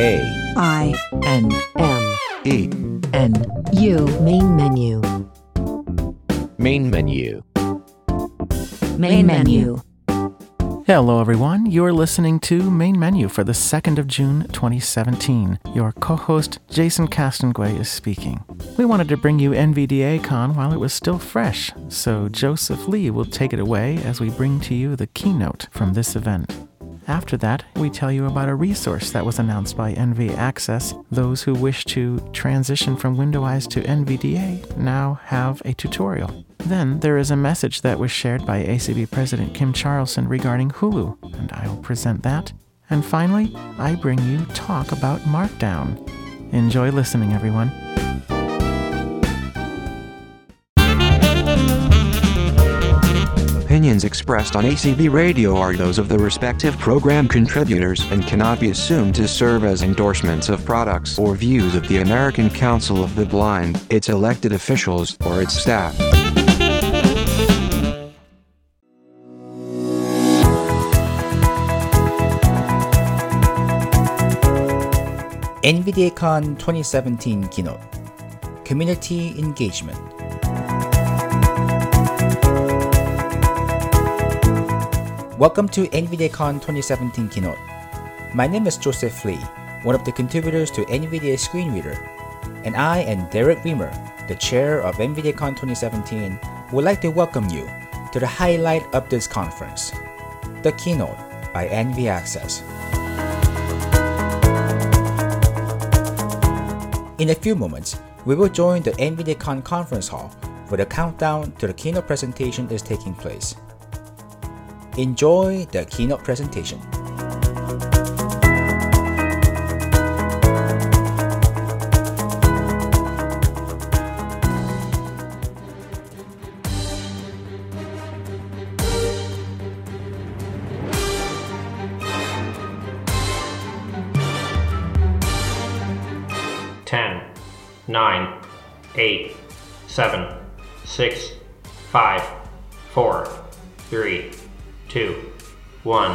A I N M E N U Main menu. Main menu. Main menu. Hello, everyone. You're listening to Main Menu for the 2nd of June 2017. Your co host, Jason Castonguay, is speaking. We wanted to bring you NVDA Con while it was still fresh, so Joseph Lee will take it away as we bring to you the keynote from this event. After that, we tell you about a resource that was announced by NV Access. Those who wish to transition from Windows to NVDA now have a tutorial. Then there is a message that was shared by ACB President Kim Charlson regarding Hulu, and I will present that. And finally, I bring you talk about Markdown. Enjoy listening, everyone. Opinions expressed on ACB Radio are those of the respective program contributors and cannot be assumed to serve as endorsements of products or views of the American Council of the Blind, its elected officials, or its staff. NVDACon 2017 keynote Community Engagement. Welcome to NVDACon 2017 keynote. My name is Joseph Lee, one of the contributors to NVDA Screen Reader, and I and Derek Riemer, the chair of NVDACon 2017, would like to welcome you to the highlight of this conference, the keynote by NV Access. In a few moments, we will join the NVDACon conference hall where the countdown to the keynote presentation is taking place. Enjoy the keynote presentation. Ten, nine, eight, seven, six, five, four, three, two, one.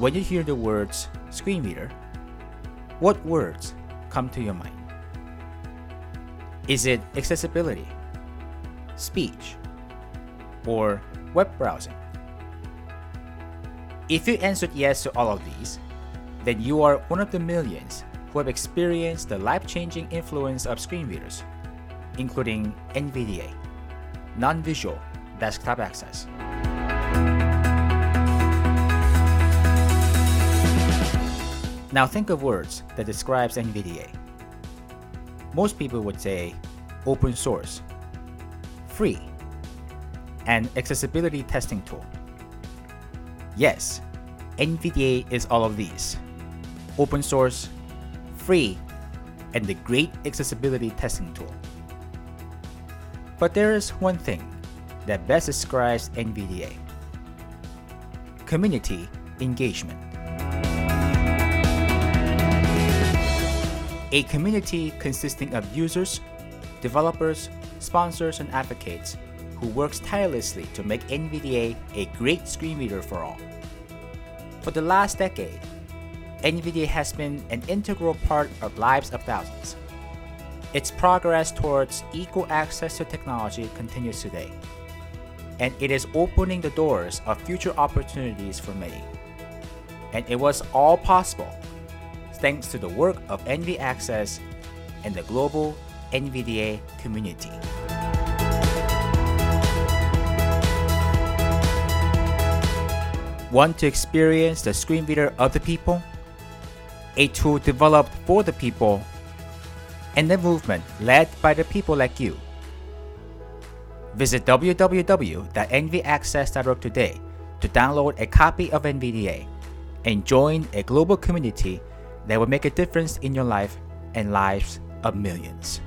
When you hear the words screen reader, what words come to your mind? Is it accessibility, speech, or web browsing? If you answered yes to all of these, then you are one of the millions who have experienced the life changing influence of screen readers, including NVDA, non visual desktop access. Now think of words that describes NVDA. Most people would say open source, free, and accessibility testing tool. Yes, NVDA is all of these open source, free, and the great accessibility testing tool. But there is one thing that best describes NVDA community engagement. A community consisting of users, developers, sponsors, and advocates who works tirelessly to make NVDA a great screen reader for all. For the last decade, NVDA has been an integral part of lives of thousands. Its progress towards equal access to technology continues today, and it is opening the doors of future opportunities for many. And it was all possible thanks to the work of NV Access and the global NVDA community. Want to experience the screen reader of the people? A tool developed for the people and a movement led by the people like you. Visit www.nvaccess.org today to download a copy of NVDA and join a global community that will make a difference in your life and lives of millions.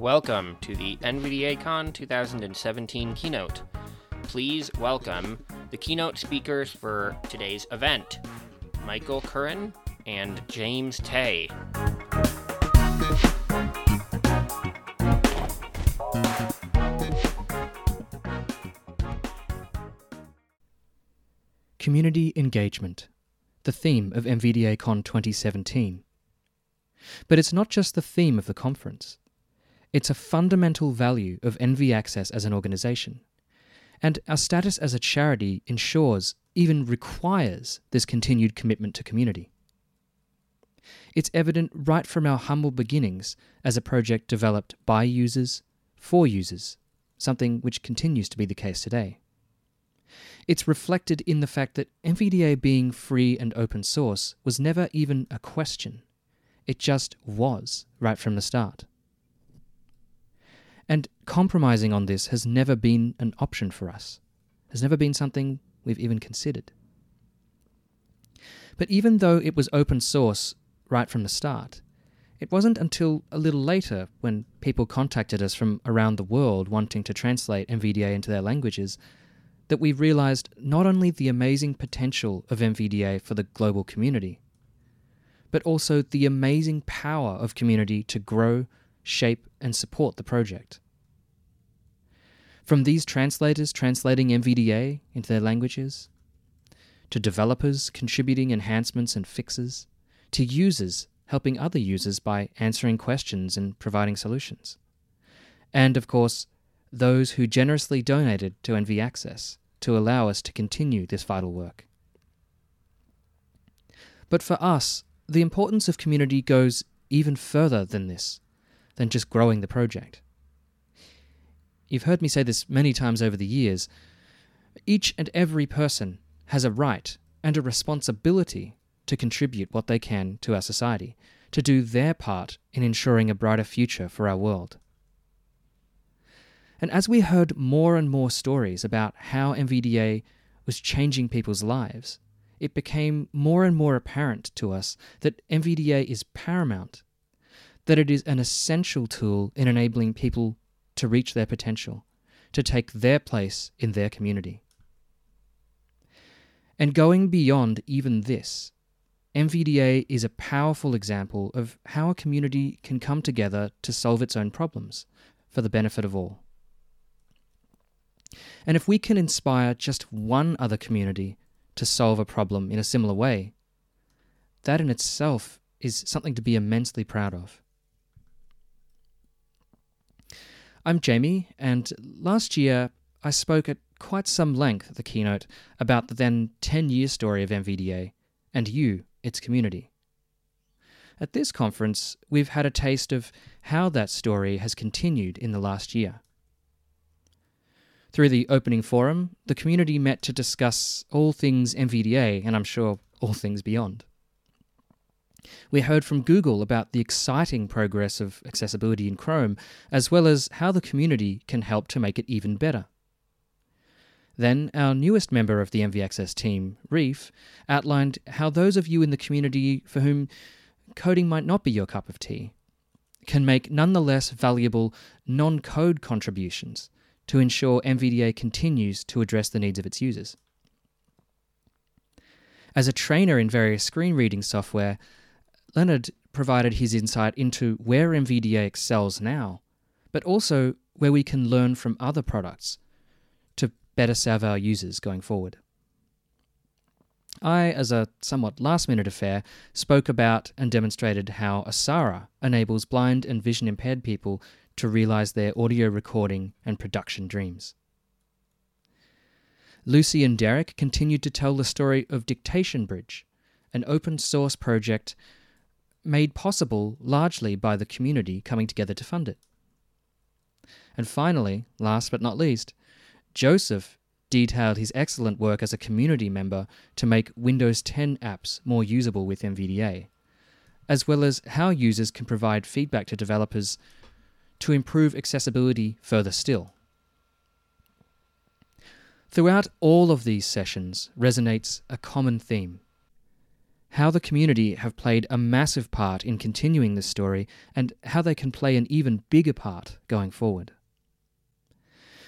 Welcome to the NVDA Con 2017 keynote. please welcome the keynote speakers for today's event Michael Curran and James Teh. Community Engagement, the theme of NVDA Con 2017. But it's not just the theme of the conference. It's a fundamental value of NV Access as an organization. And our status as a charity ensures, even requires, this continued commitment to community. It's evident right from our humble beginnings as a project developed by users, for users, something which continues to be the case today. It's reflected in the fact that NVDA being free and open source was never even a question. It just was right from the start. And compromising on this has never been an option for us, has never been something we've even considered. But even though it was open source right from the start, it wasn't until a little later, when people contacted us from around the world wanting to translate NVDA into their languages, that we realized not only the amazing potential of NVDA for the global community, but also the amazing power of community to grow, shape, and support the project. From these translators translating NVDA into their languages, to developers contributing enhancements and fixes, to users helping other users by answering questions and providing solutions. And of course, those who generously donated to NV Access to allow us to continue this vital work. But for us, the importance of community goes even further than this, than just growing the project. You've heard me say this many times over the years. Each and every person has a right and a responsibility to contribute what they can to our society, to do their part in ensuring a brighter future for our world. And as we heard more and more stories about how NVDA was changing people's lives, it became more and more apparent to us that NVDA is paramount, that it is an essential tool in enabling people to reach their potential, to take their place in their community. And going beyond even this, NVDA is a powerful example of how a community can come together to solve its own problems for the benefit of all. And if we can inspire just one other community to solve a problem in a similar way, that in itself is something to be immensely proud of. I'm Jamie, and last year I spoke at quite some length at the keynote about the then 10 year story of NVDA and you, its community. At this conference, we've had a taste of how that story has continued in the last year. Through the opening forum, the community met to discuss all things NVDA and I'm sure all things beyond. We heard from Google about the exciting progress of accessibility in Chrome, as well as how the community can help to make it even better. Then, our newest member of the NV Access team, Reef, outlined how those of you in the community for whom coding might not be your cup of tea can make nonetheless valuable non code contributions to ensure NVDA continues to address the needs of its users. As a trainer in various screen reading software, Leonard provided his insight into where NVDA excels now, but also where we can learn from other products to better serve our users going forward. I, as a somewhat last minute affair, spoke about and demonstrated how OSARA enables blind and vision impaired people to realize their audio recording and production dreams. Lucy and Derek continued to tell the story of Dictation Bridge, an open source project made possible largely by the community coming together to fund it. And finally, last but not least, Joseph detailed his excellent work as a community member to make Windows 10 apps more usable with NVDA, as well as how users can provide feedback to developers to improve accessibility further still. Throughout all of these sessions resonates a common theme how the community have played a massive part in continuing this story and how they can play an even bigger part going forward.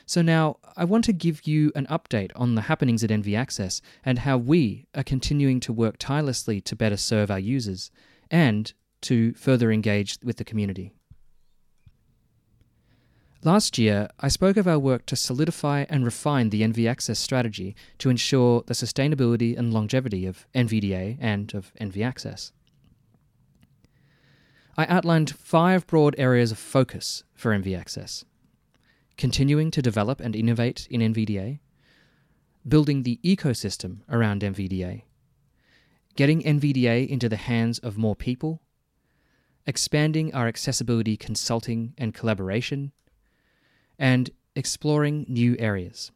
So now I want to give you an update on the happenings at NV Access and how we are continuing to work tirelessly to better serve our users and to further engage with the community. Last year, I spoke of our work to solidify and refine the NV Access strategy to ensure the sustainability and longevity of NVDA and of NV Access. I outlined five broad areas of focus for NV Access. Continuing to develop and innovate in NVDA, building the ecosystem around NVDA, getting NVDA into the hands of more people, expanding our accessibility consulting and collaboration, and exploring new areas.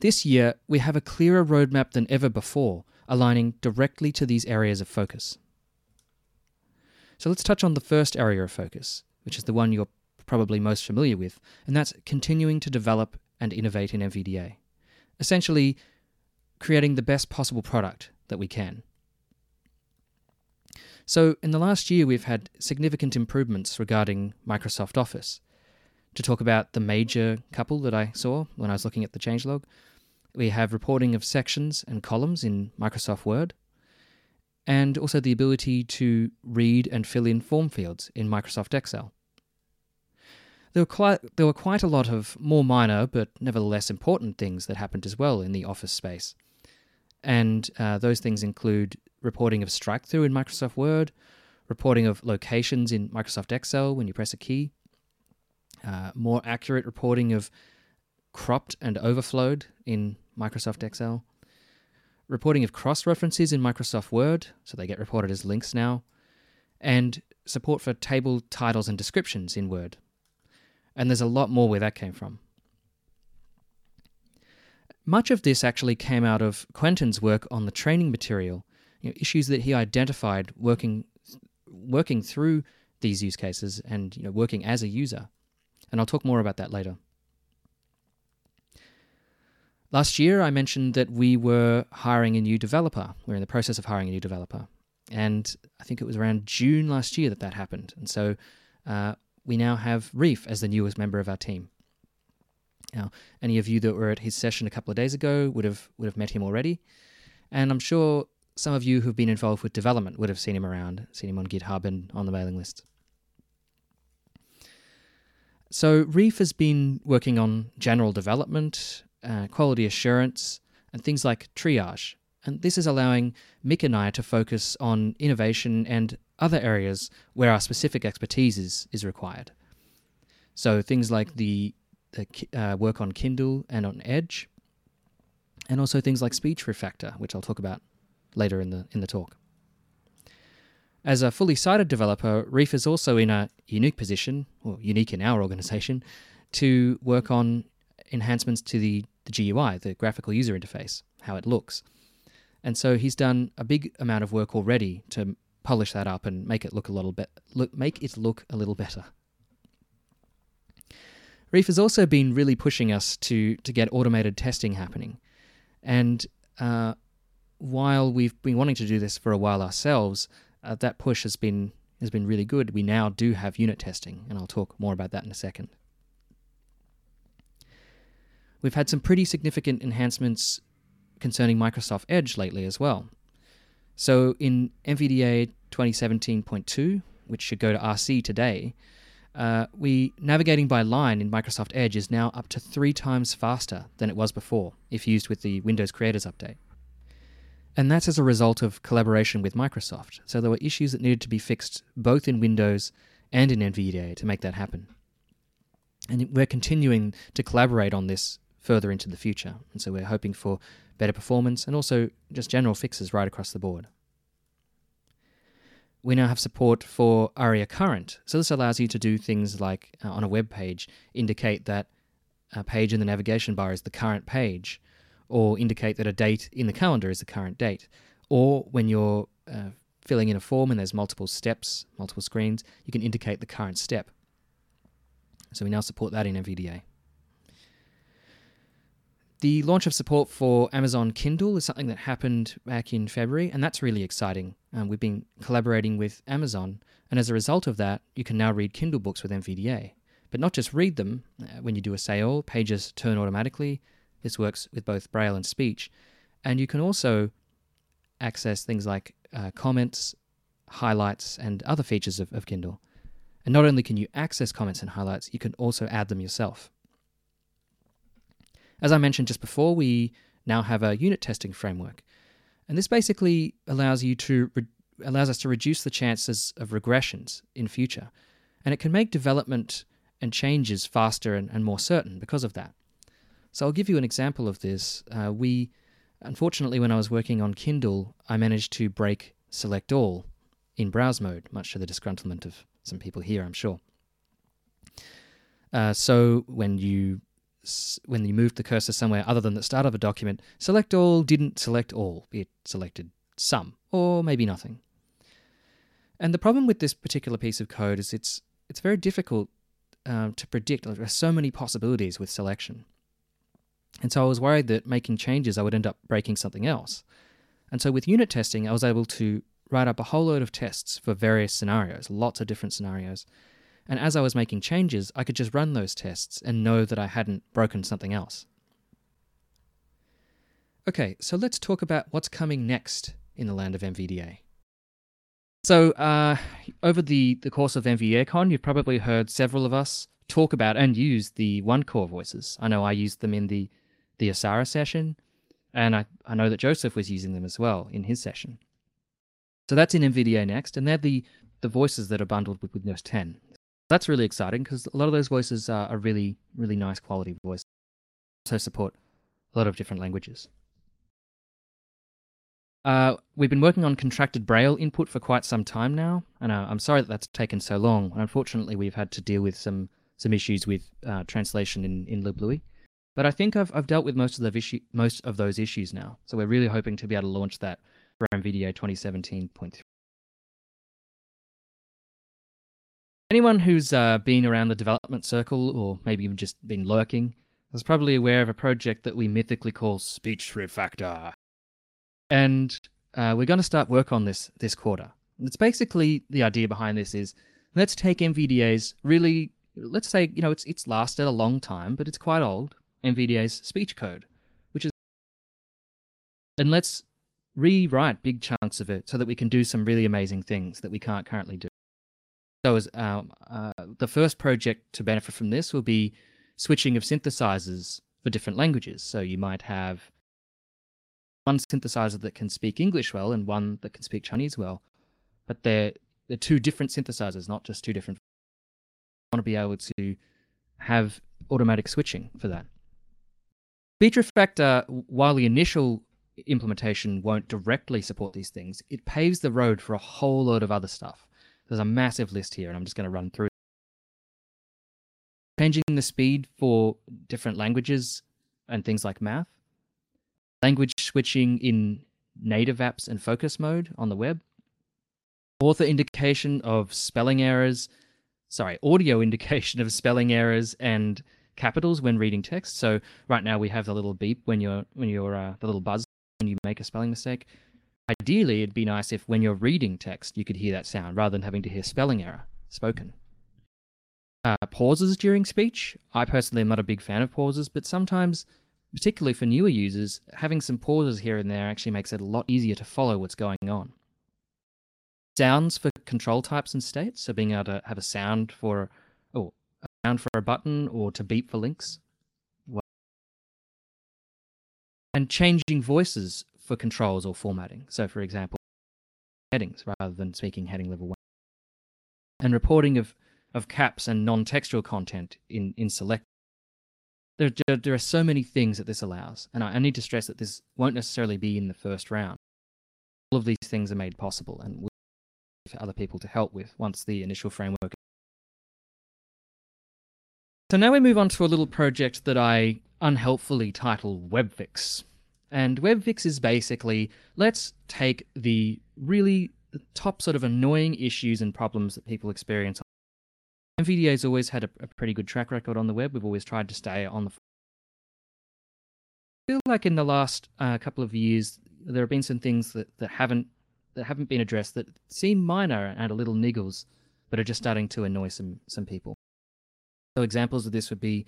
This year, we have a clearer roadmap than ever before, aligning directly to these areas of focus. So let's touch on the first area of focus, which is the one you're probably most familiar with, and that's continuing to develop and innovate in NVDA. Essentially, creating the best possible product that we can. So, in the last year, we've had significant improvements regarding Microsoft Office. To talk about the major couple that I saw when I was looking at the changelog, we have reporting of sections and columns in Microsoft Word, and also the ability to read and fill in form fields in Microsoft Excel. There were quite there were quite a lot of more minor but nevertheless important things that happened as well in the Office space, and uh, those things include reporting of strike through in Microsoft Word, reporting of locations in Microsoft Excel when you press a key, uh, more accurate reporting of cropped and overflowed in Microsoft Excel, reporting of cross references in Microsoft Word, so they get reported as links now, and support for table titles and descriptions in Word. And there's a lot more where that came from. Much of this actually came out of Quentin's work on the training material, you know, issues that he identified working working through these use cases and you know, working as a user. And I'll talk more about that later. Last year, I mentioned that we were hiring a new developer. We're in the process of hiring a new developer. And I think it was around June last year that that happened. And so uh, we now have Reef as the newest member of our team. Now, any of you that were at his session a couple of days ago would have would have met him already, and I'm sure some of you who've been involved with development would have seen him around, seen him on GitHub and on the mailing list. So Reef has been working on general development, uh, quality assurance, and things like triage. And this is allowing Mick and I to focus on innovation and other areas where our specific expertise is, is required. So things like the, the uh, work on Kindle and on Edge, and also things like speech refactor, which I'll talk about later in the in the talk. As a fully sighted developer, Reef is also in a unique position, or unique in our organization, to work on enhancements to the, the GUI, the graphical user interface, how it looks. And so he's done a big amount of work already to polish that up and make it look a little bit look make it look a little better. Reef has also been really pushing us to to get automated testing happening, and uh, while we've been wanting to do this for a while ourselves, uh, that push has been has been really good. We now do have unit testing, and I'll talk more about that in a second. We've had some pretty significant enhancements concerning Microsoft Edge lately as well. So in NVDA 2017.2, which should go to RC today, uh, we navigating by line in Microsoft Edge is now up to three times faster than it was before, if used with the Windows Creators Update. And that's as a result of collaboration with Microsoft. So there were issues that needed to be fixed both in Windows and in NVDA to make that happen. And we're continuing to collaborate on this further into the future. And so we're hoping for better performance and also just general fixes right across the board. We now have support for ARIA Current. So this allows you to do things like uh, on a web page indicate that a page in the navigation bar is the current page or indicate that a date in the calendar is the current date. Or when you're uh, filling in a form and there's multiple steps, multiple screens, you can indicate the current step. So we now support that in NVDA. The launch of support for Amazon Kindle is something that happened back in February, and that's really exciting. Um, we've been collaborating with Amazon, and as a result of that, you can now read Kindle books with NVDA. But not just read them. Uh, when you do a say all, pages turn automatically. This works with both braille and speech. And you can also access things like uh, comments, highlights, and other features of, of Kindle. And not only can you access comments and highlights, you can also add them yourself. As I mentioned just before, we now have a unit testing framework. And this basically allows you to re- allows us to reduce the chances of regressions in future. And it can make development and changes faster and, and more certain because of that. So I'll give you an example of this. Uh, we, unfortunately, when I was working on Kindle, I managed to break select all in browse mode, much to the disgruntlement of some people here, I'm sure. Uh, so when you when you moved the cursor somewhere other than the start of a document, select all didn't select all. It selected some, or maybe nothing. And the problem with this particular piece of code is it's it's very difficult uh, to predict. There are so many possibilities with selection. And so I was worried that making changes, I would end up breaking something else. And so with unit testing, I was able to write up a whole load of tests for various scenarios, lots of different scenarios. And as I was making changes, I could just run those tests and know that I hadn't broken something else. Okay, so let's talk about what's coming next in the land of NVDA. So, uh, over the, the course of NVDACon, you've probably heard several of us talk about and use the one core voices. I know I used them in the, the OSARA session, and I, I know that Joseph was using them as well in his session. So that's in NVDA next, and they're the, the voices that are bundled with Windows 10. That's really exciting because a lot of those voices are, really, really nice quality voices. So support a lot of different languages. Uh, we've been working on contracted Braille input for quite some time now, and uh, I'm sorry that that's taken so long. Unfortunately, we've had to deal with some some issues with uh, translation in in LibLouis. But I think I've I've dealt with most of the most of those issues now. So we're really hoping to be able to launch that for NVDA 2017.3. Anyone who's uh, been around the development circle, or maybe even just been lurking, is probably aware of a project that we mythically call Speech Refactor and uh, we're going to start work on this this quarter. It's basically the idea behind this is let's take NVDA's really let's say you know it's it's lasted a long time, but it's quite old NVDA's speech code, which is and let's rewrite big chunks of it so that we can do some really amazing things that we can't currently do. So as um, uh, the first project to benefit from this will be switching of synthesizers for different languages. So you might have one synthesizer that can speak English well and one that can speak Chinese well, but they're they're two different synthesizers, not just two different. I want to be able to have automatic switching for that. Speech Refactor, while the initial implementation won't directly support these things, it paves the road for a whole load of other stuff. There's a massive list here, and I'm just going to run through. Changing the speed for different languages and things like math language switching in native apps and focus mode on the web, author indication of spelling errors, sorry, audio indication of spelling errors and capitals when reading text. So right now we have the little beep when you're when you're uh, the little buzz when you make a spelling mistake. Ideally, it'd be nice if when you're reading text you could hear that sound rather than having to hear spelling error spoken. Uh, pauses during speech. I personally am not a big fan of pauses, but sometimes particularly for newer users, having some pauses here and there actually makes it a lot easier to follow what's going on. Sounds for control types and states, so being able to have a sound for, oh, for a button or to beep for links. And changing voices for controls or formatting. So, for example, headings rather than speaking heading level one. And reporting of, of caps and non textual content in, in select there, there are so many things that this allows, and I, I need to stress that this won't necessarily be in the first round. All of these things are made possible, and for other people to help with once the initial framework. So now we move on to a little project that I unhelpfully title WebFix. And WebFix is basically let's take the really top sort of annoying issues and problems that people experience NVDA's always had a, a, pretty good track record on the web. We've always tried to stay on the. I feel like in the last uh, couple of years, there have been some things that, that haven't that haven't been addressed that seem minor and a little niggles, but are just starting to annoy some some people. So examples of this would be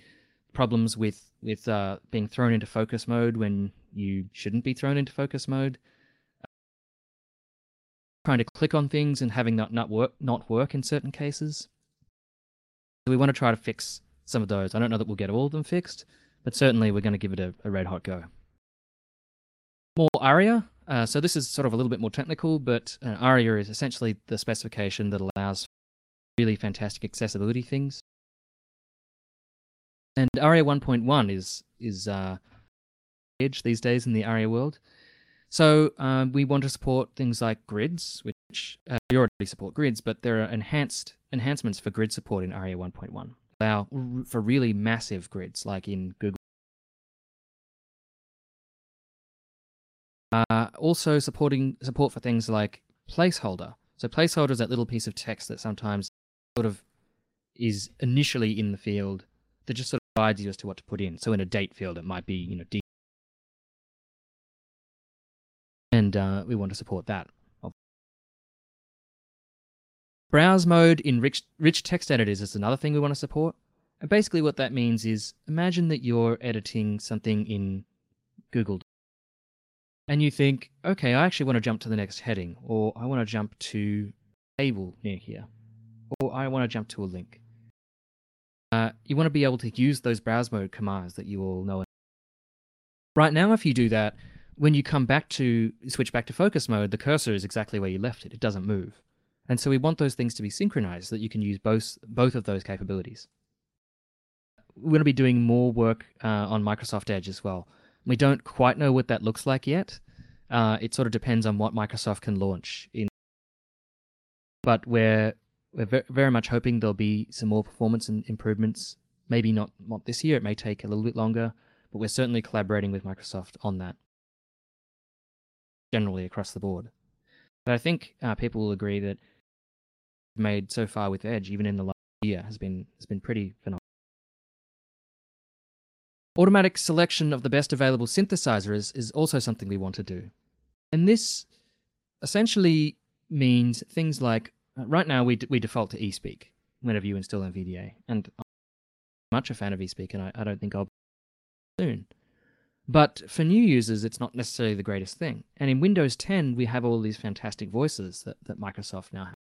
problems with with uh, being thrown into focus mode when you shouldn't be thrown into focus mode. trying to click on things and having that not work not work in certain cases. So we want to try to fix some of those. I don't know that we'll get all of them fixed, but certainly we're going to give it a, a red hot go. More ARIA. Uh, so this is sort of a little bit more technical, but uh, ARIA is essentially the specification that allows really fantastic accessibility things. And ARIA 1.1 is is uh, edge these days in the ARIA world. So um, we want to support things like grids, which uh, we already support grids, but there are enhanced enhancements for grid support in ARIA 1.1. Allow for really massive grids, like in Google. Uh, also supporting support for things like placeholder. So placeholder is that little piece of text that sometimes sort of is initially in the field that just sort guides you as to what to put in. So in a date field, it might be you know D, and uh, we want to support that. Browse mode in rich, rich text editors is another thing we want to support. And basically, what that means is imagine that you're editing something in Google and you think, okay, I actually want to jump to the next heading, or I want to jump to a table near here, or I want to jump to a link. Uh, you want to be able to use those browse mode commands that you all know. Right now, if you do that, when you come back to switch back to focus mode, the cursor is exactly where you left it. It doesn't move. And so we want those things to be synchronized so that you can use both both of those capabilities. We're going to be doing more work uh, on Microsoft Edge as well. We don't quite know what that looks like yet. Uh, it sort of depends on what Microsoft can launch in. But we're we're very much hoping there'll be some more performance and improvements. Maybe not not this year. It may take a little bit longer, but we're certainly collaborating with Microsoft on that. Generally across the board, but I think uh, people will agree that we've made so far with Edge, even in the last year, has been has been pretty phenomenal. Automatic selection of the best available synthesizer is, is also something we want to do. And this essentially means things like Uh, right now we, d- we default to eSpeak whenever you install NVDA. And I'm much a fan of eSpeak, and I, I don't think I'll be soon. But for new users, it's not necessarily the greatest thing. And in Windows 10, we have all these fantastic voices that, that Microsoft now has.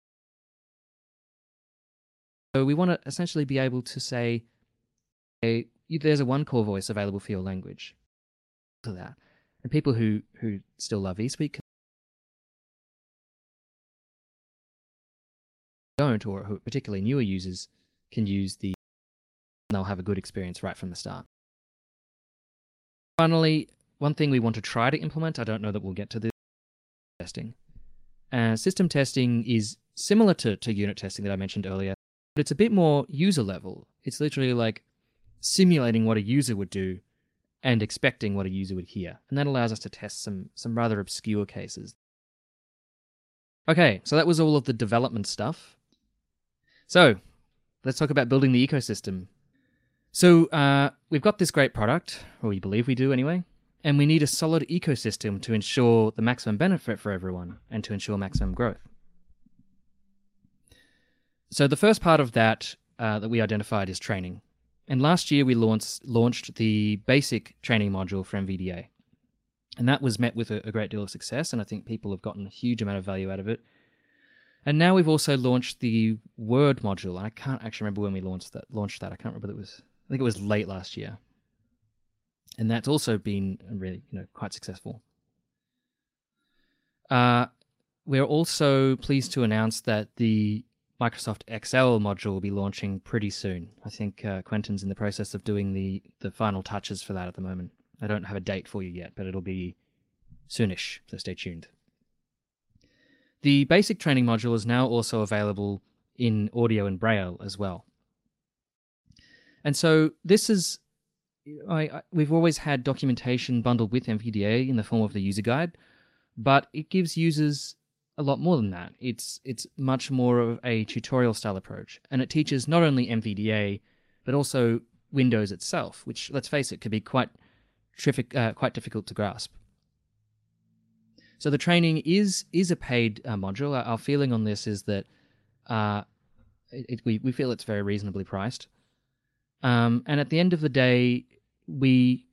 So we want to essentially be able to say, hey, there's a one core voice available for your language. To that, and people who who still love eSpeak don't, or who particularly newer users can use the. They'll have a good experience right from the start. Finally, one thing we want to try to implement. I don't know that we'll get to this testing. Uh, system testing is similar to, to unit testing that I mentioned earlier, but it's a bit more user level. It's literally like simulating what a user would do and expecting what a user would hear. And that allows us to test some some rather obscure cases. Okay, so that was all of the development stuff. So, let's talk about building the ecosystem. So, uh, we've got this great product, or we believe we do anyway, and we need a solid ecosystem to ensure the maximum benefit for everyone and to ensure maximum growth. So, the first part of that uh, that we identified is training. And last year we launched launched the basic training module for NVDA, and that was met with a, a, great deal of success. And I think people have gotten a huge amount of value out of it. And now we've also launched the Word module. And I can't actually remember when we launched that. Launched that. I can't remember. It was I think it was late last year, and that's also been really you know quite successful. Uh, we're also pleased to announce that the Microsoft Excel module will be launching pretty soon. I think uh, Quentin's in the process of doing the, the final touches for that at the moment. I don't have a date for you yet, but it'll be soonish, so stay tuned. The basic training module is now also available in audio and braille as well. And so this is, I, I, we've always had documentation bundled with NVDA in the form of the user guide, but it gives users a lot more than that. It's it's much more of a tutorial style approach, and it teaches not only NVDA but also Windows itself, which let's face it, could be quite uh, quite difficult to grasp. So the training is is a paid uh, module. Our feeling on this is that uh, it, it, we we feel it's very reasonably priced, Um, and at the end of the day, we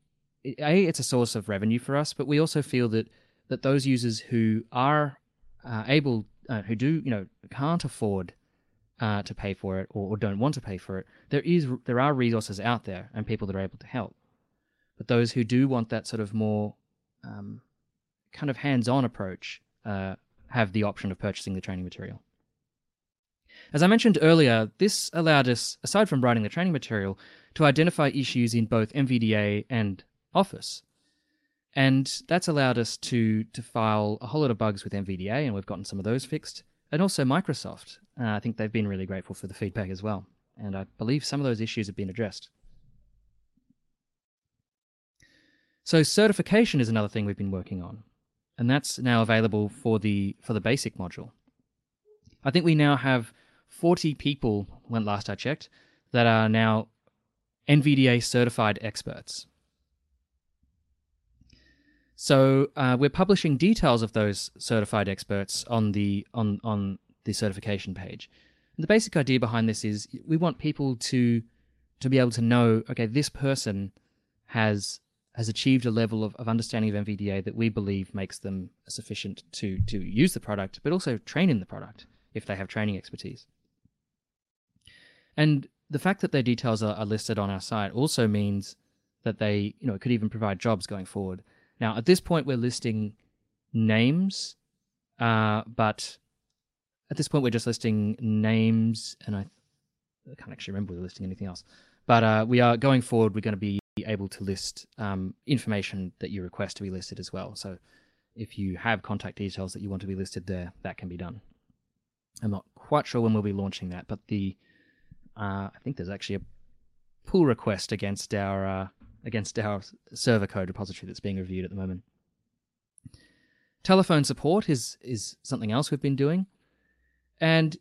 a it's a source of revenue for us, but we also feel that that those users who are uh, able, uh, who do you know can't afford uh, to pay for it or, or don't want to pay for it, there is there are resources out there and people that are able to help. But those who do want that sort of more um, kind of hands-on approach uh, have the option of purchasing the training material. As I mentioned earlier, this allowed us, aside from writing the training material, to identify issues in both NVDA and Office. And that's allowed us to, to file a whole lot of bugs with NVDA, and we've gotten some of those fixed. And also Microsoft. Uh, I think they've been really grateful for the feedback as well. And I believe some of those issues have been addressed. So certification is another thing we've been working on, and that's now available for the for the basic module. I think we now have 40 people, when last I checked, that are now NVDA certified experts. So uh, we're publishing details of those certified experts on the on on the certification page. And the basic idea behind this is we want people to to be able to know, okay, this person has has achieved a level of, of understanding of NVDA that we believe makes them sufficient to to use the product, but also train in the product if they have training expertise. And the fact that their details are, are listed on our site also means that they, you know, could even provide jobs going forward. Now, at this point, we're listing names, uh, but at this point, we're just listing names, and I, I can't actually remember we're listing anything else. But uh, we are going forward. We're going to be able to list um, information that you request to be listed as well. So, if you have contact details that you want to be listed there, that can be done. I'm not quite sure when we'll be launching that, but the uh, I think there's actually a pull request against our uh, against our server code repository that's being reviewed at the moment. Telephone support is is something else we've been doing, and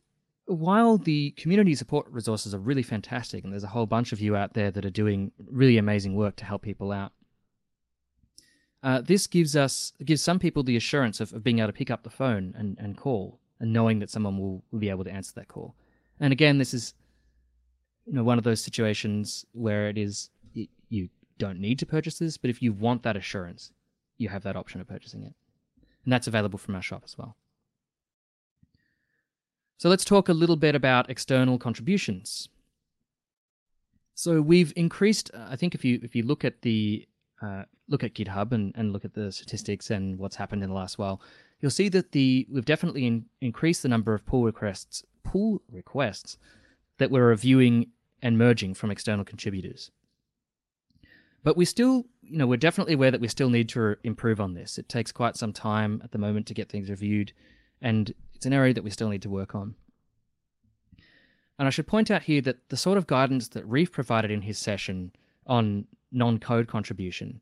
while the community support resources are really fantastic, and there's a whole bunch of you out there that are doing really amazing work to help people out, uh, this gives us gives some people the assurance of, of being able to pick up the phone and, and call, and knowing that someone will, will be able to answer that call. And again, this is you know one of those situations where it is you don't need to purchase this, but if you want that assurance, you have that option of purchasing it. And that's available from our shop as well. So let's talk a little bit about external contributions. So we've increased. Uh, I think if you if you look at the uh, look at GitHub and, and look at the statistics and what's happened in the last while, you'll see that the we've definitely in, increased the number of pull requests pull requests that we're reviewing and merging from external contributors. But we still, you know, we're definitely aware that we still need to improve on this. It takes quite some time at the moment to get things reviewed, and it's an area that we still need to work on. And I should point out here that the sort of guidance that Reef provided in his session on non code contribution,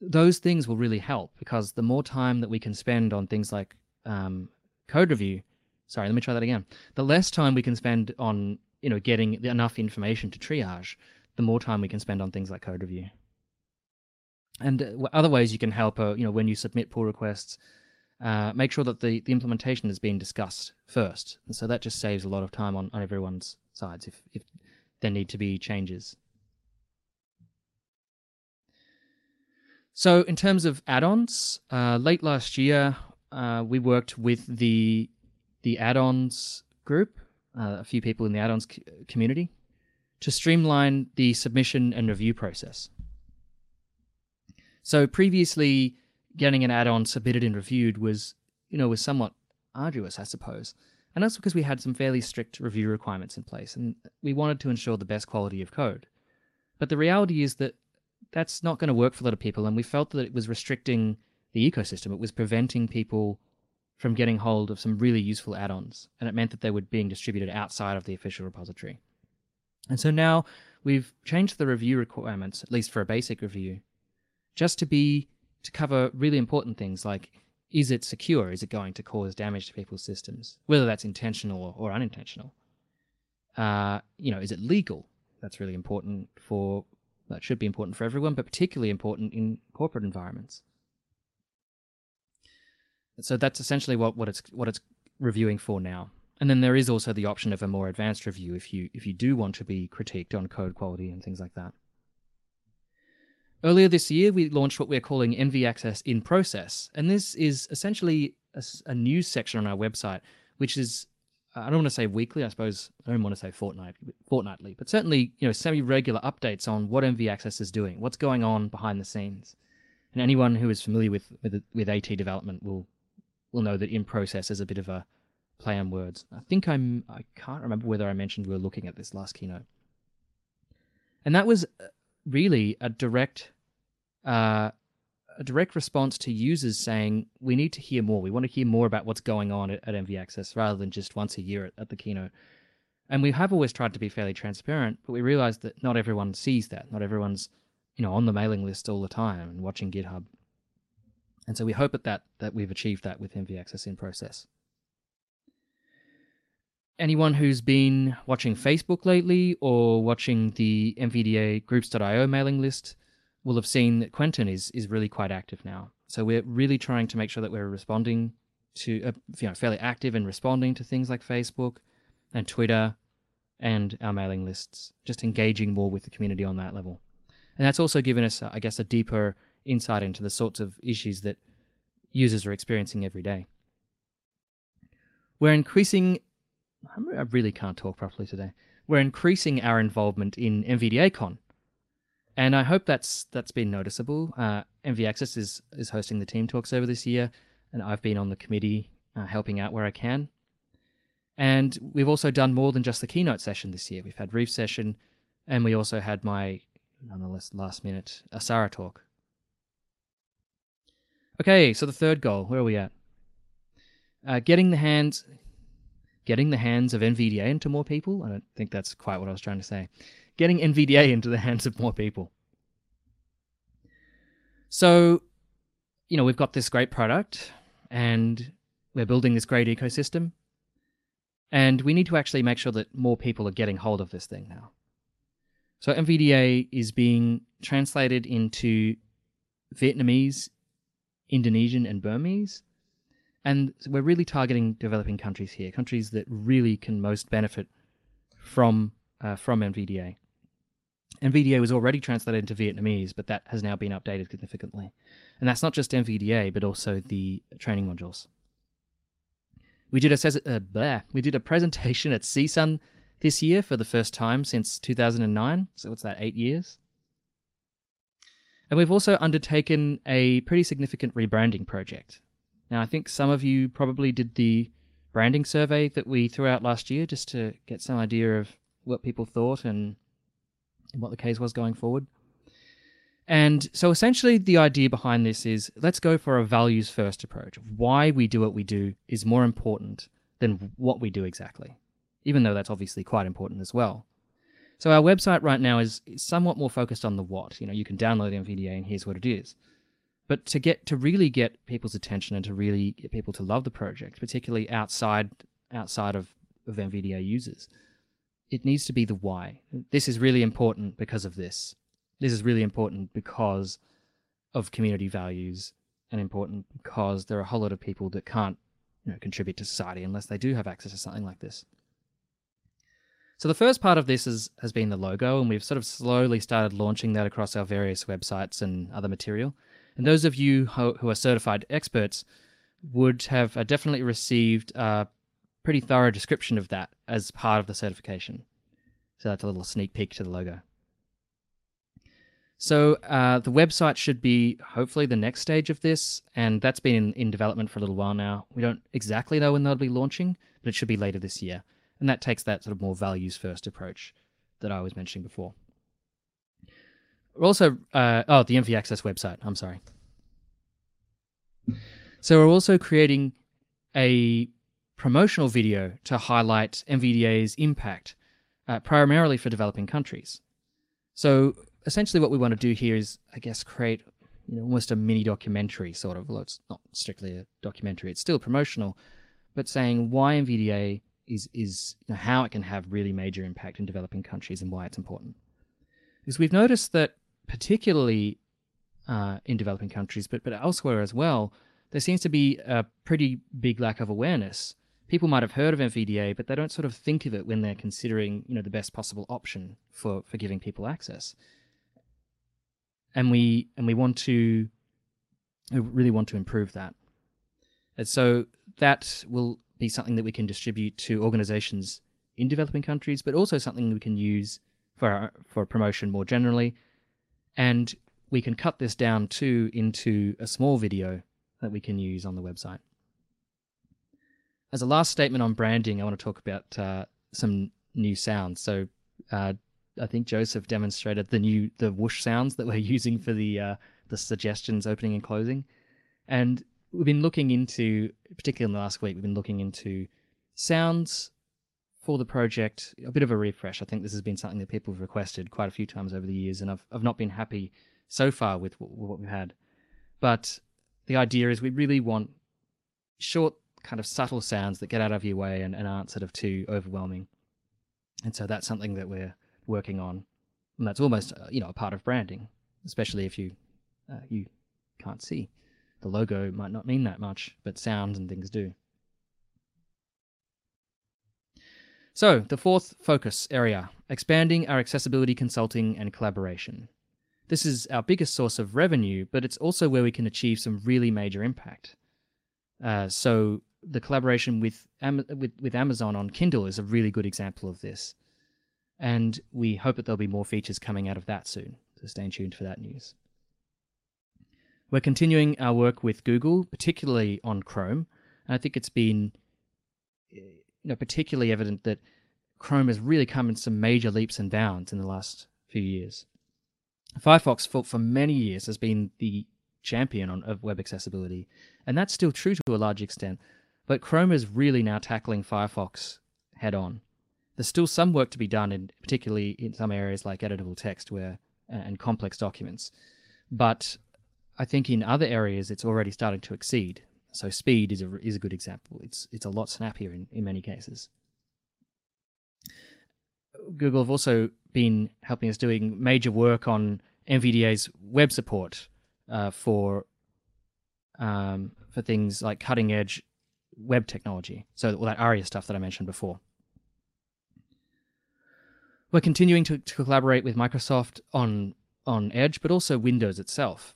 those things will really help because the more time that we can spend on things like um, code review, sorry, let me try that again. The less time we can spend on you know getting enough information to triage, the more time we can spend on things like code review. And uh, other ways you can help are, you know, when you submit pull requests, uh, make sure that the, the implementation is being discussed first. And so that just saves a lot of time on, on everyone's sides if, if there need to be changes. So in terms of add-ons, uh, late last year, uh, we worked with the the add-ons group, uh, a few people in the add-ons community, to streamline the submission and review process. So previously, getting an add-on submitted and reviewed was, you know, was somewhat arduous, I suppose. And that's because we had some fairly strict review requirements in place, and we wanted to ensure the best quality of code. But the reality is that that's not going to work for a lot of people, and we felt that it was restricting the ecosystem. It was preventing people from getting hold of some really useful add-ons, and it meant that they were being distributed outside of the official repository. And so now we've changed the review requirements, at least for a basic review, just to be to cover really important things like is it secure? Is it going to cause damage to people's systems? Whether that's intentional or, or unintentional. Uh, you know, is it legal? That's really important for that should be important for everyone, but particularly important in corporate environments. So that's essentially what, what it's what it's reviewing for now. And then there is also the option of a more advanced review if you if you do want to be critiqued on code quality and things like that. Earlier this year, we launched what we're calling NV Access in Process, and this is essentially a news section on our website, which is I don't want to say weekly, I suppose I don't want to say fortnight, fortnightly, but certainly you know semi-regular updates on what NV Access is doing, what's going on behind the scenes, and anyone who is familiar with with, with AT development will will know that in process is a bit of a play on words. I think I'm I can't remember whether I mentioned we were looking at this last keynote, and that was uh, really a direct uh, a direct response to users saying we need to hear more. We want to hear more about what's going on at, at NV Access rather than just once a year at, at the keynote. And we have always tried to be fairly transparent, but we realized that not everyone sees that. Not everyone's you know on the mailing list all the time and watching GitHub. And so we hope at that that we've achieved that with NV Access in process. Anyone who's been watching Facebook lately or watching the NVDA groups.io mailing list will have seen that Quentin is is really quite active now. So we're really trying to make sure that we're responding to, uh, you know, fairly active and responding to things like Facebook and Twitter and our mailing lists, just engaging more with the community on that level. And that's also given us, I guess, a deeper insight into the sorts of issues that users are experiencing every day. We're increasing, I really can't talk properly today. We're increasing our involvement in NVDACon, and I hope that's that's been noticeable. Uh, NV Access is is hosting the team talks over this year, and I've been on the committee uh, helping out where I can. And we've also done more than just the keynote session this year. We've had Reef session, and we also had my nonetheless last minute OSARA talk. Okay, so the third goal, where are we at? Uh, getting the hands, getting the hands of NVDA into more people. I don't think that's quite what I was trying to say getting NVDA into the hands of more people. So, you know, we've got this great product and we're building this great ecosystem. And we need to actually make sure that more people are getting hold of this thing now. So, NVDA is being translated into Vietnamese, Indonesian, and Burmese. And we're really targeting developing countries here, countries that really can most benefit from uh, from NVDA. NVDA was already translated into Vietnamese, but that has now been updated significantly. And that's not just NVDA, but also the training modules. We did a uh, we did a presentation at CSUN this year for the first time since 2009. So what's that? Eight years. And we've also undertaken a pretty significant rebranding project. Now, I think some of you probably did the branding survey that we threw out last year just to get some idea of what people thought and what the case was going forward. And so essentially, the idea behind this is let's go for a values first approach. Why we do what we do is more important than what we do exactly, even though that's obviously quite important as well. So our website right now is somewhat more focused on the what. You know, you can download NVDA and here's what it is. But to get to really get people's attention and to really get people to love the project, particularly outside outside of, of NVDA users, it needs to be the why. This is really important because of this. This is really important because of community values and important because there are a whole lot of people that can't you know, contribute to society unless they do have access to something like this. So the first part of this is, has been the logo, and we've sort of slowly started launching that across our various websites and other material. And those of you who, are certified experts would have uh, definitely received a pretty thorough description of that as part of the certification. So that's a little sneak peek to the logo. So uh, the website should be hopefully the next stage of this, and that's been in, in development for a little while now. We don't exactly know when they'll be launching, but it should be later this year. And that takes that sort of more values first approach that I was mentioning before. We're also, uh, oh, the NV Access website, I'm sorry. So we're also creating a promotional video to highlight NVDA's impact, uh, primarily for developing countries. So essentially, what we want to do here is, I guess, create you know, almost a mini documentary, sort of. Well, it's not strictly a documentary; it's still promotional, but saying why MVDA is is you know, how it can have really major impact in developing countries and why it's important. Because we've noticed that, particularly uh, in developing countries, but but elsewhere as well, there seems to be a pretty big lack of awareness people might have heard of NVDA, but they don't sort of think of it when they're considering, you know, the best possible option for, for giving people access. And we and we want to we really want to improve that. And so that will be something that we can distribute to organizations in developing countries, but also something we can use for our, for promotion more generally. And we can cut this down too into a small video that we can use on the website. As a last statement on branding, I want to talk about uh, some new sounds. So uh, I think Joseph demonstrated the new the whoosh sounds that we're using for the uh, the suggestions opening and closing, and we've been looking into, particularly in the last week, we've been looking into sounds for the project. A bit of a refresh. I think this has been something that people have requested quite a few times over the years, and I've I've not been happy so far with what, what we've had. But the idea is we really want short, kind of subtle sounds that get out of your way and, and aren't sort of too overwhelming. And so that's something that we're working on, and that's almost uh, you know a part of branding, especially if you uh, you can't see. The logo might not mean that much, but sounds and things do. So, the fourth focus area expanding our accessibility consulting and collaboration. This is our biggest source of revenue, but it's also where we can achieve some really major impact. Uh, so, the collaboration with, with, with Amazon on Kindle is a really good example of this. And we hope that there'll be more features coming out of that soon. So, stay tuned for that news. We're continuing our work with Google, particularly on Chrome. And I think it's been you know, particularly evident that Chrome has really come in some major leaps and bounds in the last few years. Firefox, for, for many years, has been the champion on, of web accessibility, and that's still true to a large extent. But Chrome is really now tackling Firefox head on. There's still some work to be done, in, particularly in some areas like editable text where, and complex documents. But I think in other areas, it's already starting to exceed. So speed is a is a good example. It's it's a lot snappier in, in many cases. Google have also been helping us doing major work on NVDA's web support uh, for um, for things like cutting edge web technology. So all that ARIA stuff that I mentioned before. We're continuing to, to collaborate with Microsoft on on Edge, but also Windows itself.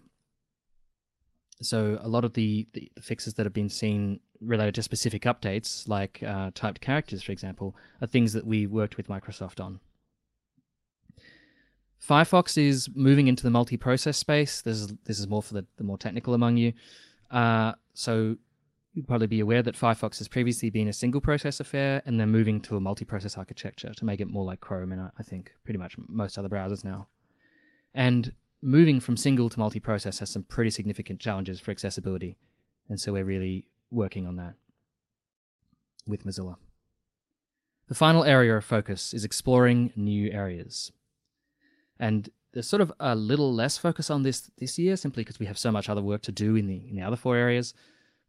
So a lot of the, the fixes that have been seen related to specific updates, like uh, typed characters, for example, are things that we worked with Microsoft on. Firefox is moving into the multi-process space. This is this is more for the, the more technical among you. Uh, so you'd probably be aware that Firefox has previously been a single process affair, and they're moving to a multi-process architecture to make it more like Chrome and I think pretty much most other browsers now. And moving from single to multi-process has some pretty significant challenges for accessibility, and so we're really working on that with Mozilla. The final area of focus is exploring new areas. And there's sort of a little less focus on this this year, simply because we have so much other work to do in the in the other four areas.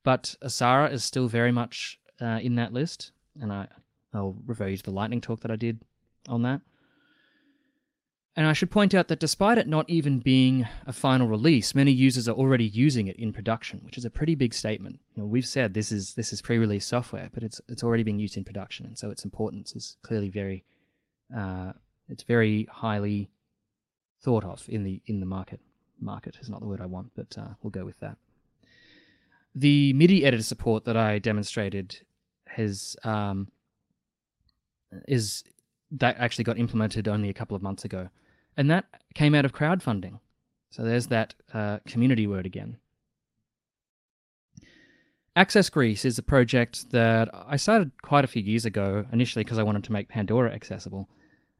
But OSARA is still very much uh, in that list, and I, I'll refer you to the lightning talk that I did on that. And I should point out that despite it not even being a final release, many users are already using it in production, which is a pretty big statement. You know, we've said this is this is pre-release software, but it's it's already being used in production, and so its importance is clearly very uh, it's very highly thought of in the in the market. Market is not the word I want, but uh, we'll go with that. The MIDI editor support that I demonstrated has um, is that actually got implemented only a couple of months ago and that came out of crowdfunding. So there's that uh, community word again. axSGrease is a project that I started quite a few years ago, initially because I wanted to make Pandora accessible.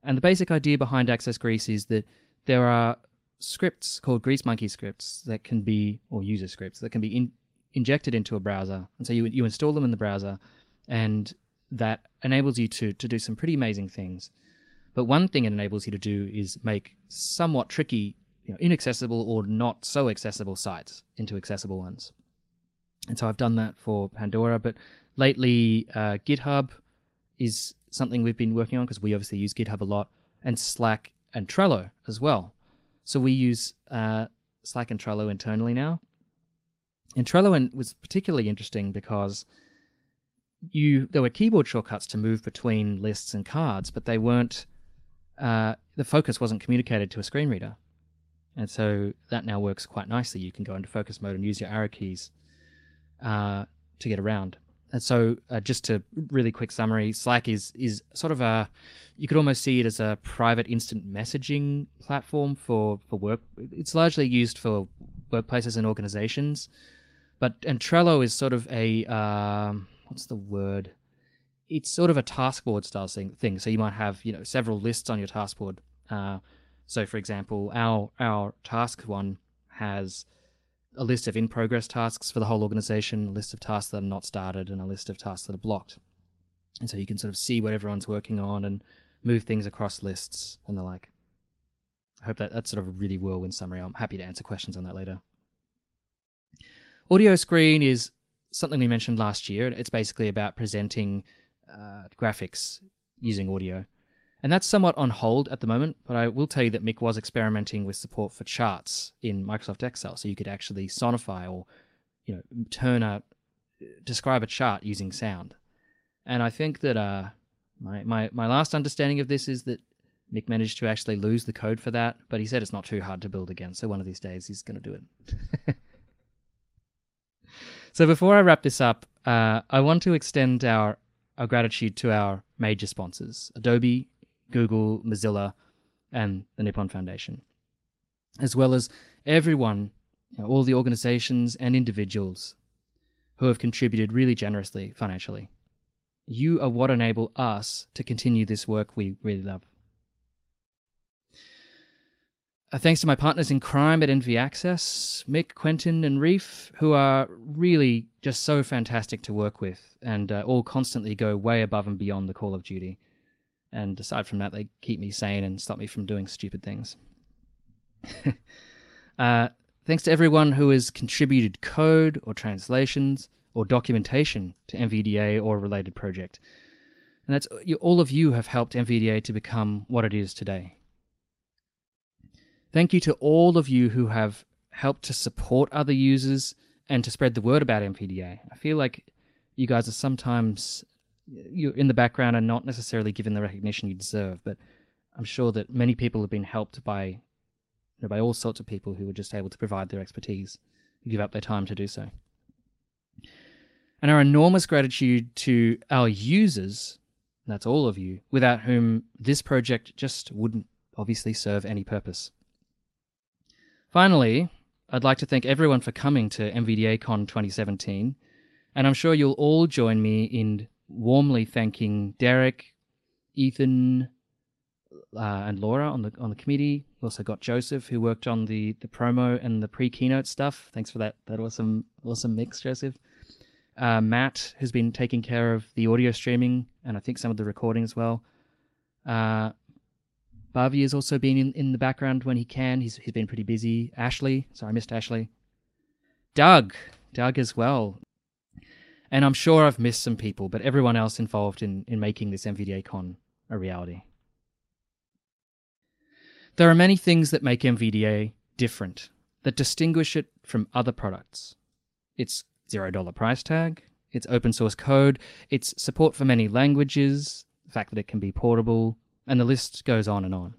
And the basic idea behind axSGrease is that there are scripts called Greasemonkey scripts that can be, or user scripts, that can be in, injected into a browser. And so you, you install them in the browser, and that enables you to, to do some pretty amazing things. But one thing it enables you to do is make somewhat tricky, you know, inaccessible or not so accessible sites into accessible ones. And so I've done that for Pandora, but lately uh, GitHub is something we've been working on because we obviously use GitHub a lot, and Slack and Trello as well. So we use uh, Slack and Trello internally now. And Trello was particularly interesting because you there were keyboard shortcuts to move between lists and cards, but they weren't. Uh, the focus wasn't communicated to a screen reader, and so that now works quite nicely. You can go into focus mode and use your arrow keys uh, to get around. And so, uh, just to really quick summary, Slack is is sort of a you could almost see it as a private instant messaging platform for for work. It's largely used for workplaces and organizations, but and Trello is sort of a um, what's the word? It's sort of a task board style thing. So you might have you know several lists on your task board. Uh, so for example, our our task one has a list of in progress tasks for the whole organization, a list of tasks that are not started, and a list of tasks that are blocked. And so you can sort of see what everyone's working on and move things across lists and the like. I hope that that's sort of a really whirlwind summary. I'm happy to answer questions on that later. Audio screen is something we mentioned last year. It's basically about presenting uh, graphics using audio. And that's somewhat on hold at the moment, but I will tell you that Mick was experimenting with support for charts in Microsoft Excel, so you could actually sonify or, you know, turn a describe a chart using sound. And I think that uh, my, my my last understanding of this is that Mick managed to actually lose the code for that, but he said it's not too hard to build again. So one of these days he's going to do it. so before I wrap this up, uh, I want to extend our our gratitude to our major sponsors: Adobe, Google, Mozilla, and the Nippon Foundation, as well as everyone, you know, all the organizations and individuals who have contributed really generously financially. You are what enable us to continue this work we really love. Uh, thanks to my partners in crime at NV Access, Mick, Quentin, and Reef, who are really just so fantastic to work with and uh, all constantly go way above and beyond the call of duty. And aside from that, they keep me sane and stop me from doing stupid things. uh, thanks to everyone who has contributed code or translations or documentation to NVDA or a related project. And that's all of you have helped NVDA to become what it is today. Thank you to all of you who have helped to support other users and to spread the word about NVDA. I feel like you guys are sometimes you're in the background and not necessarily given the recognition you deserve, but I'm sure that many people have been helped by you know, by all sorts of people who are just able to provide their expertise, give up their time to do so. And our enormous gratitude to our users, that's all of you, without whom this project just wouldn't obviously serve any purpose. Finally, I'd like to thank everyone for coming to NVDA Con 2017, and I'm sure you'll all join me in warmly thanking Derek, Ethan, uh, and Laura on the on the committee. We also got Joseph, who worked on the the promo and the pre keynote stuff. Thanks for that that awesome awesome mix, Joseph. Uh, Matt, who's been taking care of the audio streaming and I think some of the recording as well. Uh, Bavi has also been in, in the background when he can. He's he's been pretty busy. Ashley, sorry, I missed Ashley. Doug, Doug as well. And I'm sure I've missed some people, but everyone else involved in, in making this NVDA Con a reality. There are many things that make NVDA different, that distinguish it from other products. Its $0 price tag, its open source code, its support for many languages, the fact that it can be portable, and the list goes on and on.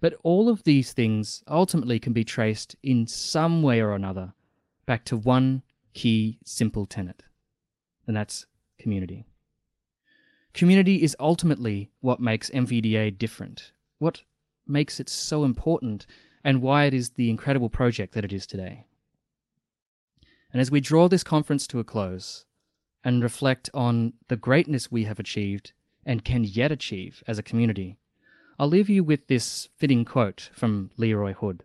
But all of these things ultimately can be traced in some way or another back to one key simple tenet, and that's community. Community is ultimately what makes NVDA different, what makes it so important, and why it is the incredible project that it is today. And as we draw this conference to a close and reflect on the greatness we have achieved and can yet achieve as a community, I'll leave you with this fitting quote from Leroy Hood.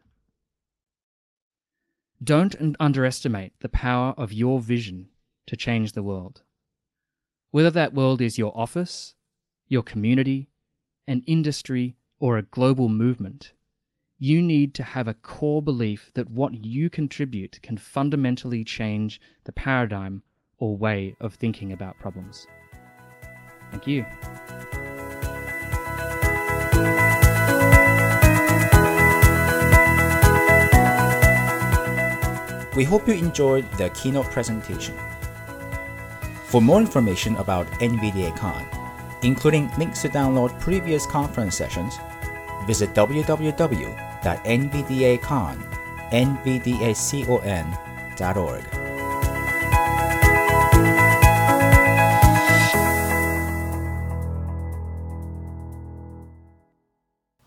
Don't underestimate the power of your vision to change the world. Whether that world is your office, your community, an industry, or a global movement, you need to have a core belief that what you contribute can fundamentally change the paradigm or way of thinking about problems. Thank you. We hope you enjoyed the keynote presentation. For more information about NVDA Con, including links to download previous conference sessions, visit www.nvdacon.org.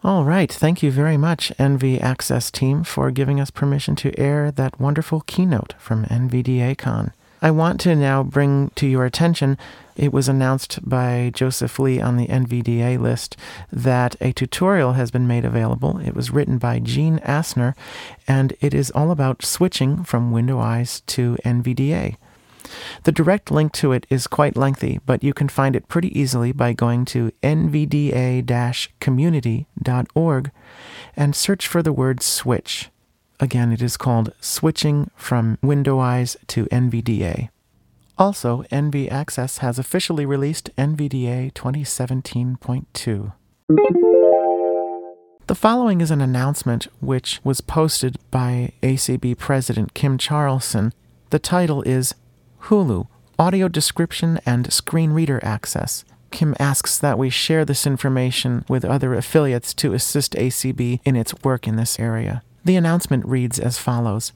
All right. Thank you very much, NV Access team, for giving us permission to air that wonderful keynote from NVDA Con. I want to now bring to your attention it was announced by Joseph Lee on the NVDA list that a tutorial has been made available. It was written by Gene Asner, and it is all about switching from Windows to NVDA. The direct link to it is quite lengthy, but you can find it pretty easily by going to nvda community.org and search for the word switch. Again, it is called Switching from Windows to NVDA. Also, NV Access has officially released NVDA 2017.2. The following is an announcement which was posted by ACB President Kim Charlson. The title is Hulu Audio Description and Screen Reader Access. Kim asks that we share this information with other affiliates to assist ACB in its work in this area. The announcement reads as follows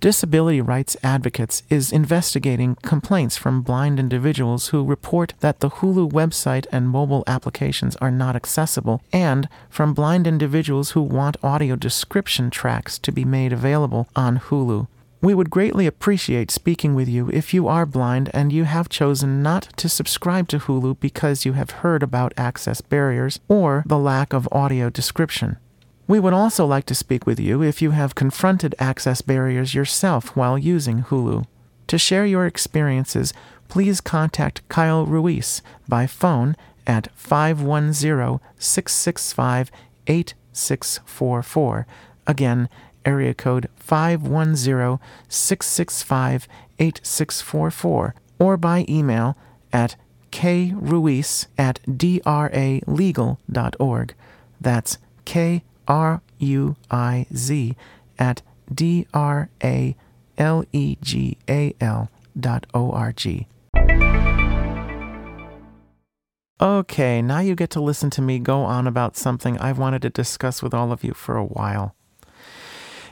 Disability Rights Advocates is investigating complaints from blind individuals who report that the Hulu website and mobile applications are not accessible, and from blind individuals who want audio description tracks to be made available on Hulu. We would greatly appreciate speaking with you if you are blind and you have chosen not to subscribe to Hulu because you have heard about access barriers or the lack of audio description. We would also like to speak with you if you have confronted access barriers yourself while using Hulu. To share your experiences, please contact Kyle Ruiz by phone at 510 665 8644. Again, area code 510 665 8644, or by email at kruiz at dralegal.org. That's K R U I Z at D R A L E G A L dot O R G. Okay, now you get to listen to me go on about something I've wanted to discuss with all of you for a while.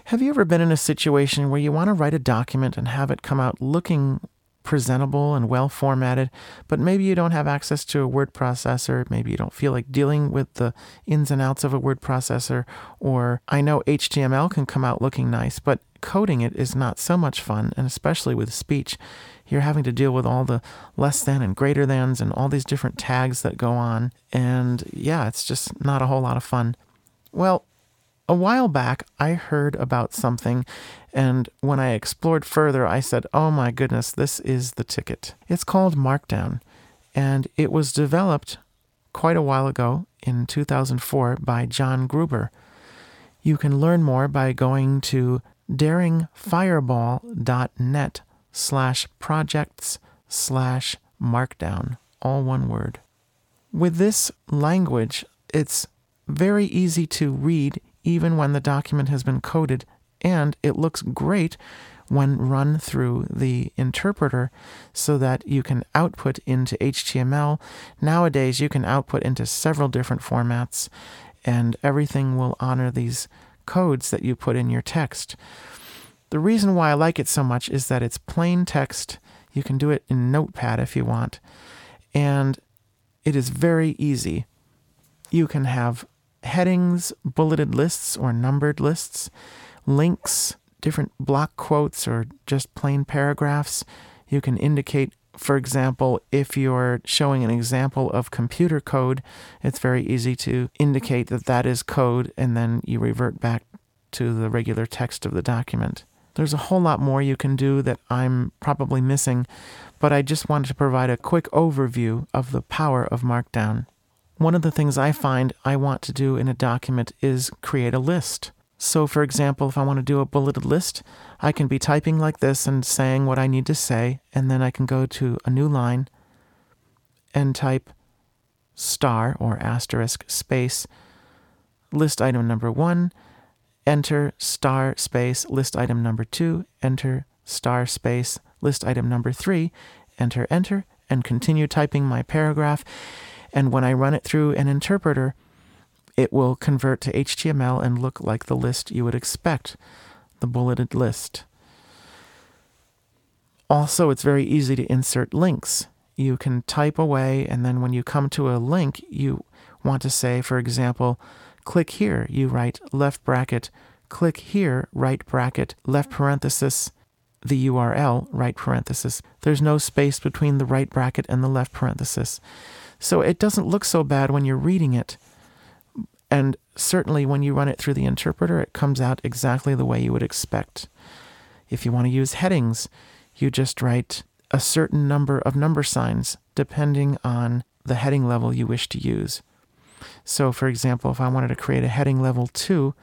Have you ever been in a situation where you want to write a document and have it come out looking presentable and well formatted, but maybe you don't have access to a word processor. Maybe you don't feel like dealing with the ins and outs of a word processor. Or I know HTML can come out looking nice, but coding it is not so much fun, and especially with speech. You're having to deal with all the less than and greater thans and all these different tags that go on. And yeah, it's just not a whole lot of fun. Well, a while back, I heard about something, and when I explored further, I said, oh my goodness, this is the ticket. It's called Markdown, and it was developed quite a while ago in 2004 by John Gruber. You can learn more by going to daringfireball.net slash projects slash markdown, all one word. With this language, it's very easy to read even when the document has been coded, and it looks great when run through the interpreter so that you can output into HTML. Nowadays, you can output into several different formats, and everything will honor these codes that you put in your text. The reason why I like it so much is that it's plain text. You can do it in Notepad if you want, and it is very easy. You can have headings, bulleted lists or numbered lists, links, different block quotes, or just plain paragraphs. You can indicate, for example, if you're showing an example of computer code, it's very easy to indicate that that is code, and then you revert back to the regular text of the document. There's a whole lot more you can do that I'm probably missing, but I just wanted to provide a quick overview of the power of Markdown. One of the things I find I want to do in a document is create a list. So, for example, if I want to do a bulleted list, I can be typing like this and saying what I need to say, and then I can go to a new line and type star or asterisk space list item number one, enter star space list item number two, enter star space list item number three, enter, enter, and continue typing my paragraph. And when I run it through an interpreter, it will convert to HTML and look like the list you would expect, the bulleted list. Also, it's very easy to insert links. You can type away, and then when you come to a link, you want to say, for example, click here. You write left bracket, click here, right bracket, left parenthesis, the URL, right parenthesis. There's no space between the right bracket and the left parenthesis. So it doesn't look so bad when you're reading it. And certainly when you run it through the interpreter, it comes out exactly the way you would expect. If you want to use headings, you just write a certain number of number signs depending on the heading level you wish to use. So, for example, if I wanted to create a heading level 2,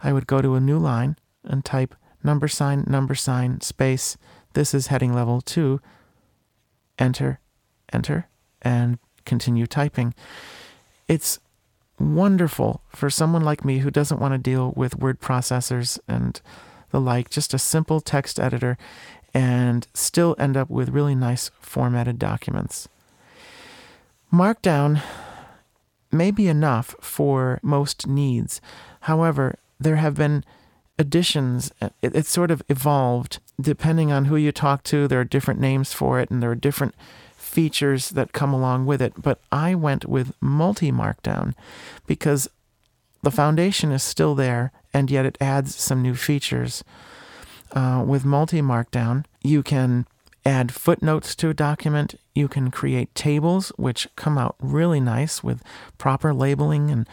I would go to a new line and type number sign, number sign, space. This is heading level 2. Enter, enter, and continue typing. It's wonderful for someone like me who doesn't want to deal with word processors and the like, just a simple text editor and still end up with really nice formatted documents. Markdown may be enough for most needs. However, there have been additions. It, it's sort of evolved depending on who you talk to. There are different names for it, and there are different features that come along with it. But I went with multi markdown because the foundation is still there, and yet it adds some new features. Uh, with multi markdown, you can add footnotes to a document. You can create tables, which come out really nice with proper labeling and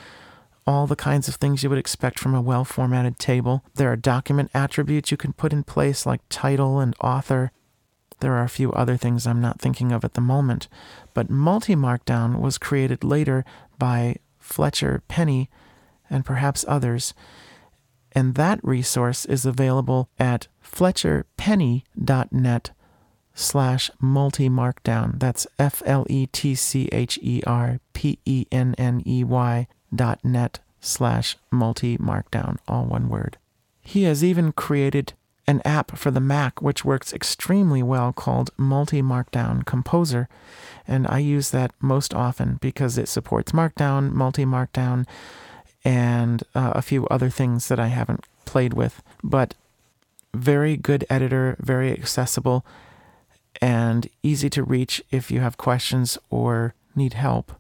all the kinds of things you would expect from a well formatted table. There are document attributes you can put in place, like title and author. There are a few other things I'm not thinking of at the moment, but multi markdown was created later by Fletcher Penney and perhaps others and that resource is available at fletcherpenney.net slash multi-markdown. That's F-L-E-T-C-H-E-R-P-E-N-N-E-Y dot net slash multi-markdown, all one word. He has even created an app for the Mac which works extremely well called Multi Markdown Composer, and I use that most often because it supports Markdown, Multi Markdown, and uh, a few other things that I haven't played with. But very good editor, very accessible, and easy to reach if you have questions or need help.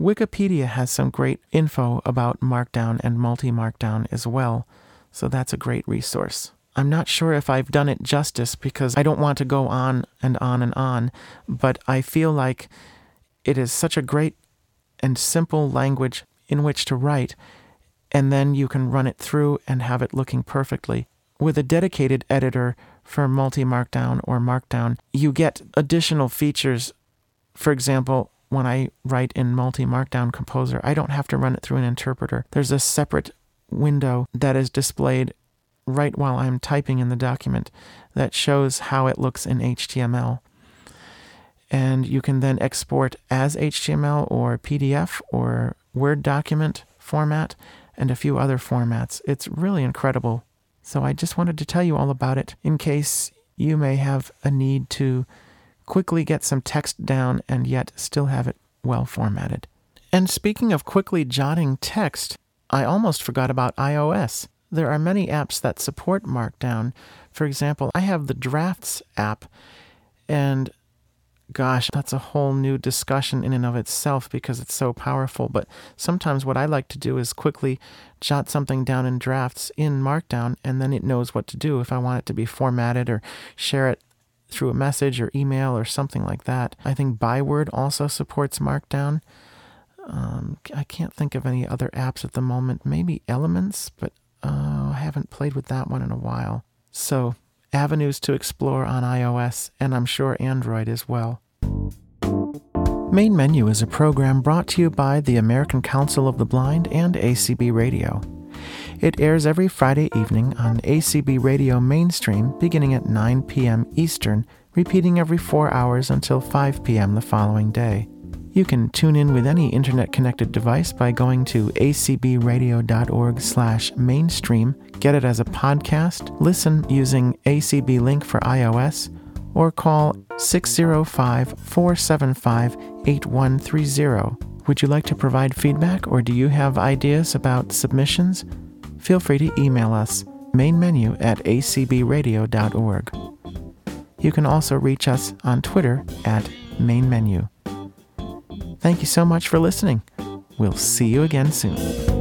Wikipedia has some great info about Markdown and multi Markdown as well, so that's a great resource. I'm not sure if I've done it justice because I don't want to go on and on and on, but I feel like it is such a great and simple language in which to write and then you can run it through and have it looking perfectly. With a dedicated editor for multi markdown or markdown, you get additional features. For example, when I write in multi markdown composer, I don't have to run it through an interpreter. There's a separate window that is displayed right while I'm typing in the document that shows how it looks in HTML. And you can then export as HTML or PDF or Word document format and a few other formats. It's really incredible. So I just wanted to tell you all about it in case you may have a need to quickly get some text down and yet still have it well formatted. And speaking of quickly jotting text, I almost forgot about iOS. There are many apps that support Markdown. For example, I have the Drafts app, and gosh, that's a whole new discussion in and of itself because it's so powerful. But sometimes what I like to do is quickly jot something down in drafts in Markdown, and then it knows what to do if I want it to be formatted or share it through a message or email or something like that. I think Byword also supports Markdown. Um, I can't think of any other apps at the moment. Maybe Elements, but uh, I haven't played with that one in a while. So avenues to explore on iOS, and I'm sure Android as well. Main Menu is a program brought to you by the American Council of the Blind and ACB Radio. It airs every Friday evening on ACB Radio Mainstream beginning at 9 p.m. Eastern, repeating every four hours until 5 p.m. the following day. You can tune in with any internet-connected device by going to acbradio.org/mainstream, get it as a podcast, listen using ACB Link for iOS, or call 605 475 8130. Would you like to provide feedback or do you have ideas about submissions? Feel free to email us mainmenu at acbradio.org. You can also reach us on Twitter at mainmenu. Thank you so much for listening. We'll see you again soon.